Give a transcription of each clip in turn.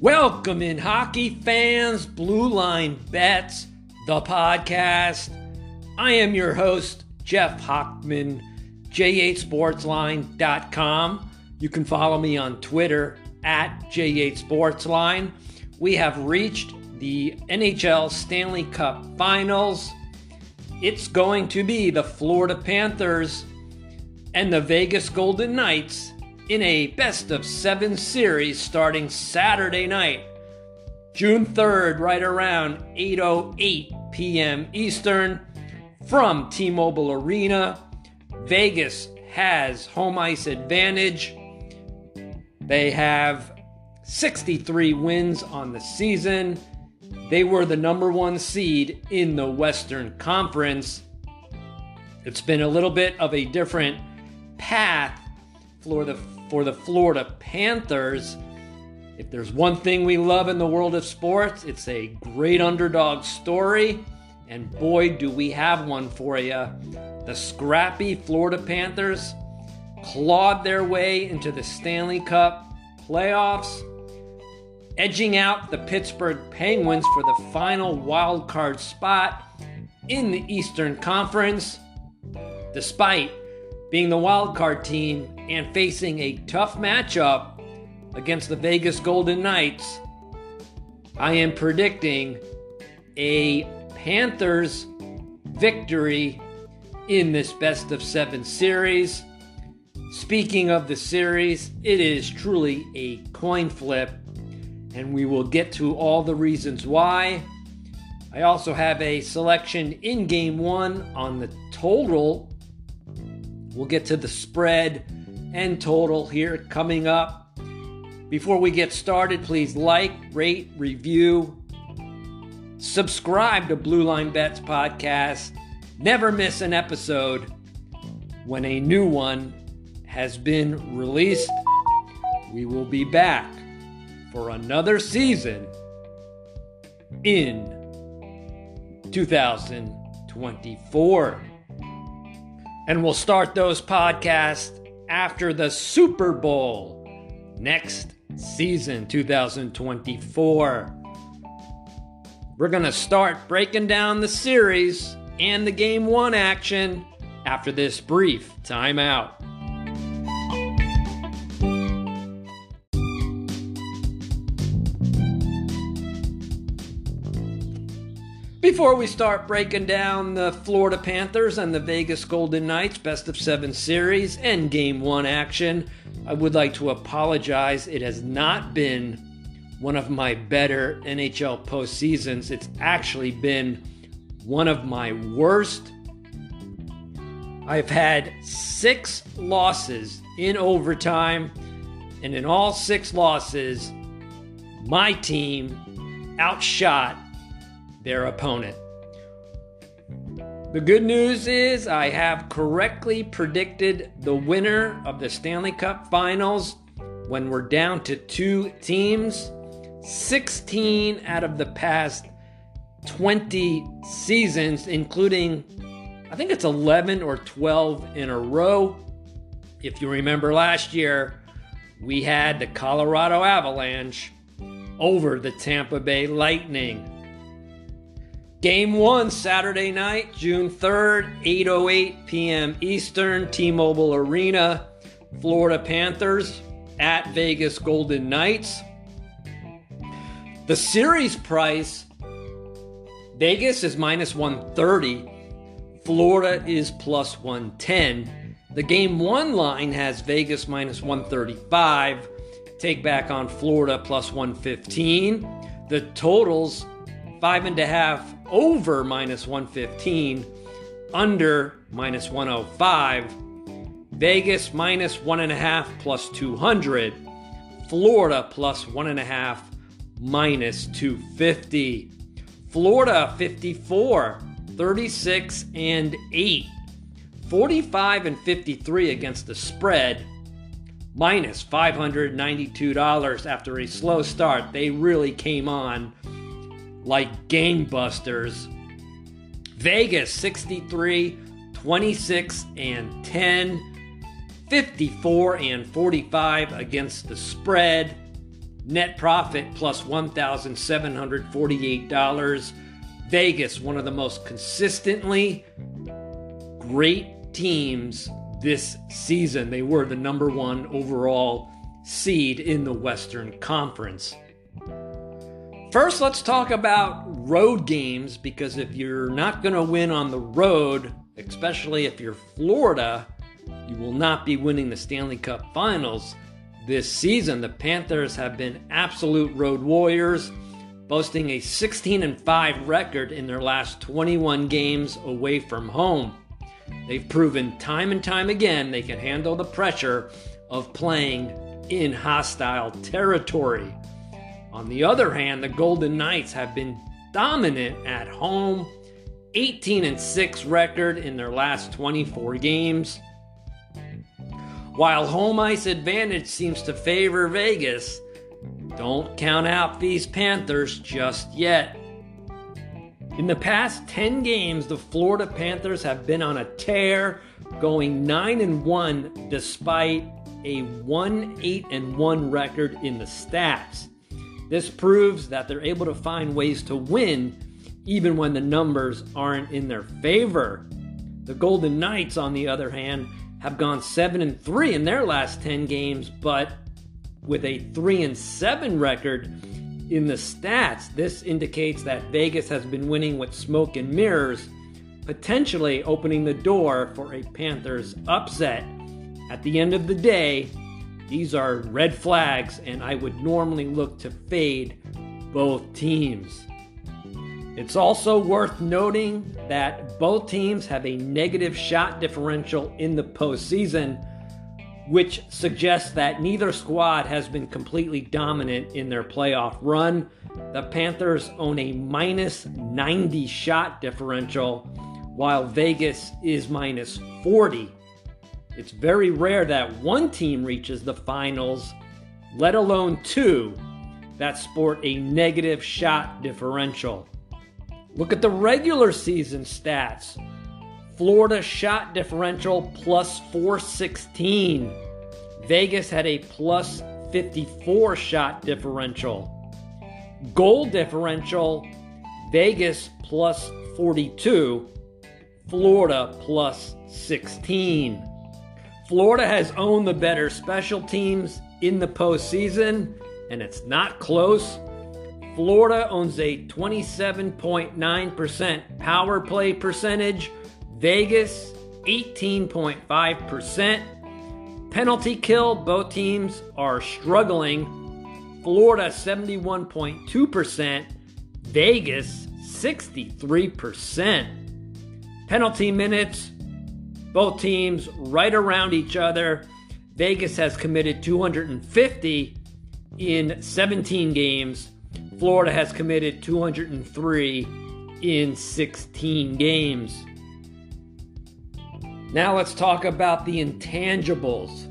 Welcome in, hockey fans, Blue Line Bets, the podcast. I am your host, Jeff Hochman, jhsportsline.com. You can follow me on Twitter at jhsportsline. We have reached the NHL Stanley Cup Finals. It's going to be the Florida Panthers and the Vegas Golden Knights in a best of seven series starting Saturday night, June 3rd, right around 8:08 p.m. Eastern, from T-Mobile Arena. Vegas has home ice advantage. They have 63 wins on the season. They were the number one seed in the Western Conference. It's been a little bit of a different path for the for the Florida Panthers. If there's one thing we love in the world of sports, it's a great underdog story. And boy, do we have one for you. The scrappy Florida Panthers clawed their way into the Stanley Cup playoffs, edging out the Pittsburgh Penguins for the final wild card spot in the Eastern Conference. Despite being the wild card team and facing a tough matchup against the Vegas Golden Knights, I am predicting a Panthers victory in this best of seven series. Speaking of the series, it is truly a coin flip, and we will get to all the reasons why. I also have a selection in game one on the total We'll get to the spread and total here coming up. Before we get started, please like, rate, review, subscribe to Blue Line Bets podcast. Never miss an episode when a new one has been released. We will be back for another season in 2024. And we'll start those podcasts after the Super Bowl next season, 2024. We're going to start breaking down the series and the game one action after this brief timeout. Before we start breaking down the Florida Panthers and the Vegas Golden Knights best of seven series and game one action, I would like to apologize. It has not been one of my better NHL postseasons. It's actually been one of my worst. I've had six losses in overtime, and in all six losses, my team outshot their opponent. The good news is I have correctly predicted the winner of the Stanley Cup Finals when we're down to two teams. 16 out of the past 20 seasons, including I think it's 11 or 12 in a row. If you remember last year, we had the Colorado Avalanche over the Tampa Bay Lightning. Game one, Saturday night, June 3rd, 8.08 p.m. Eastern, T Mobile Arena, Florida Panthers at Vegas Golden Knights. The series price Vegas is minus 130, Florida is plus 110. The game one line has Vegas minus 135, take back on Florida plus 115. The totals five and a half over minus 115, under minus 105, Vegas minus one and a half plus 200, Florida plus one and a half minus 250, Florida 54, 36 and 8, 45 and 53 against the spread minus $592 after a slow start. They really came on like gangbusters. Vegas 63, 26 and 10, 54 and 45 against the spread. Net profit plus $1,748. Vegas, one of the most consistently great teams this season. They were the number one overall seed in the Western Conference. First, let's talk about road games because if you're not going to win on the road, especially if you're Florida, you will not be winning the Stanley Cup Finals this season. The Panthers have been absolute road warriors, boasting a 16 and 5 record in their last 21 games away from home. They've proven time and time again they can handle the pressure of playing in hostile territory. On the other hand, the Golden Knights have been dominant at home, 18 and 6 record in their last 24 games. While home ice advantage seems to favor Vegas, don't count out these Panthers just yet. In the past 10 games, the Florida Panthers have been on a tear, going 9 and 1 despite a 1 8 and 1 record in the stats. This proves that they're able to find ways to win even when the numbers aren't in their favor. The Golden Knights, on the other hand, have gone 7 and 3 in their last 10 games, but with a 3 and 7 record in the stats, this indicates that Vegas has been winning with smoke and mirrors, potentially opening the door for a Panthers upset. At the end of the day, these are red flags, and I would normally look to fade both teams. It's also worth noting that both teams have a negative shot differential in the postseason, which suggests that neither squad has been completely dominant in their playoff run. The Panthers own a minus 90 shot differential, while Vegas is minus 40. It's very rare that one team reaches the finals, let alone two that sport a negative shot differential. Look at the regular season stats. Florida shot differential plus 416. Vegas had a plus 54 shot differential. Goal differential, Vegas plus 42, Florida plus 16. Florida has owned the better special teams in the postseason, and it's not close. Florida owns a 27.9% power play percentage, Vegas 18.5%. Penalty kill, both teams are struggling. Florida 71.2%, Vegas 63%. Penalty minutes, both teams right around each other. Vegas has committed 250 in 17 games. Florida has committed 203 in 16 games. Now let's talk about the intangibles.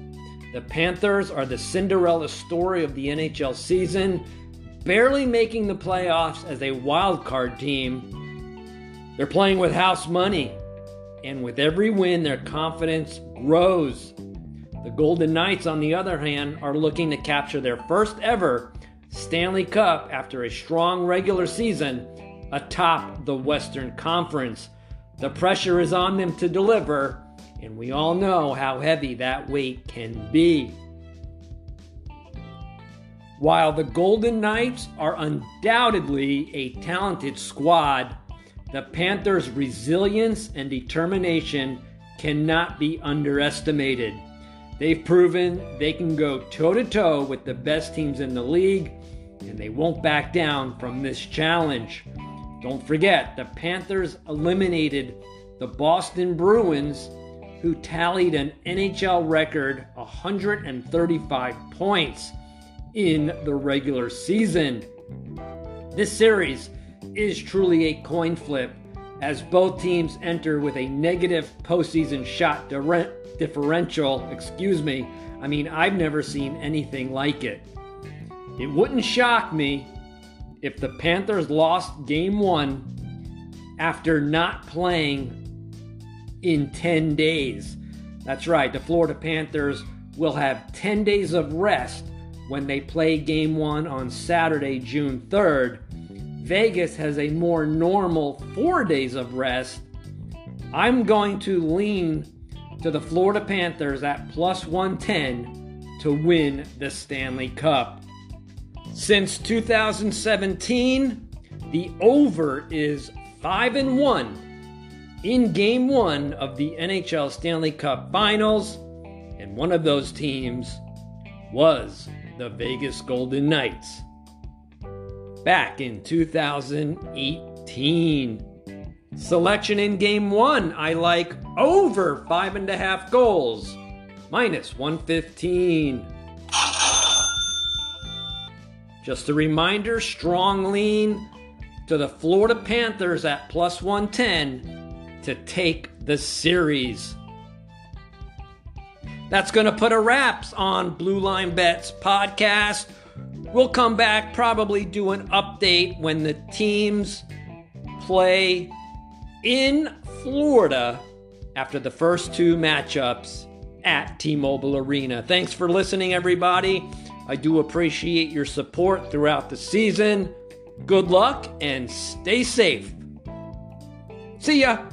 The Panthers are the Cinderella story of the NHL season, barely making the playoffs as a wild card team. They're playing with house money and with every win, their confidence grows. The Golden Knights, on the other hand, are looking to capture their first ever Stanley Cup after a strong regular season atop the Western Conference. The pressure is on them to deliver, and we all know how heavy that weight can be. While the Golden Knights are undoubtedly a talented squad, the Panthers' resilience and determination cannot be underestimated. They've proven they can go toe to toe with the best teams in the league, and they won't back down from this challenge. Don't forget, the Panthers eliminated the Boston Bruins, who tallied an NHL record 135 points in the regular season. This series is truly a coin flip as both teams enter with a negative postseason shot differential. Excuse me. I mean, I've never seen anything like it. It wouldn't shock me if the Panthers lost game one after not playing in 10 days. That's right, the Florida Panthers will have 10 days of rest when they play game one on Saturday, June 3rd. Vegas has a more normal four days of rest. I'm going to lean to the Florida Panthers at plus 110 to win the Stanley Cup. Since 2017, the over is 5 and 1 in game 1 of the NHL Stanley Cup Finals, and one of those teams was the Vegas Golden Knights. Back in 2018. Selection in game one, I like over five and a half goals, minus 115. Just a reminder strong lean to the Florida Panthers at plus 110 to take the series. That's going to put a wraps on Blue Line Bets podcast. We'll come back, probably do an update when the teams play in Florida after the first two matchups at T Mobile Arena. Thanks for listening, everybody. I do appreciate your support throughout the season. Good luck and stay safe. See ya.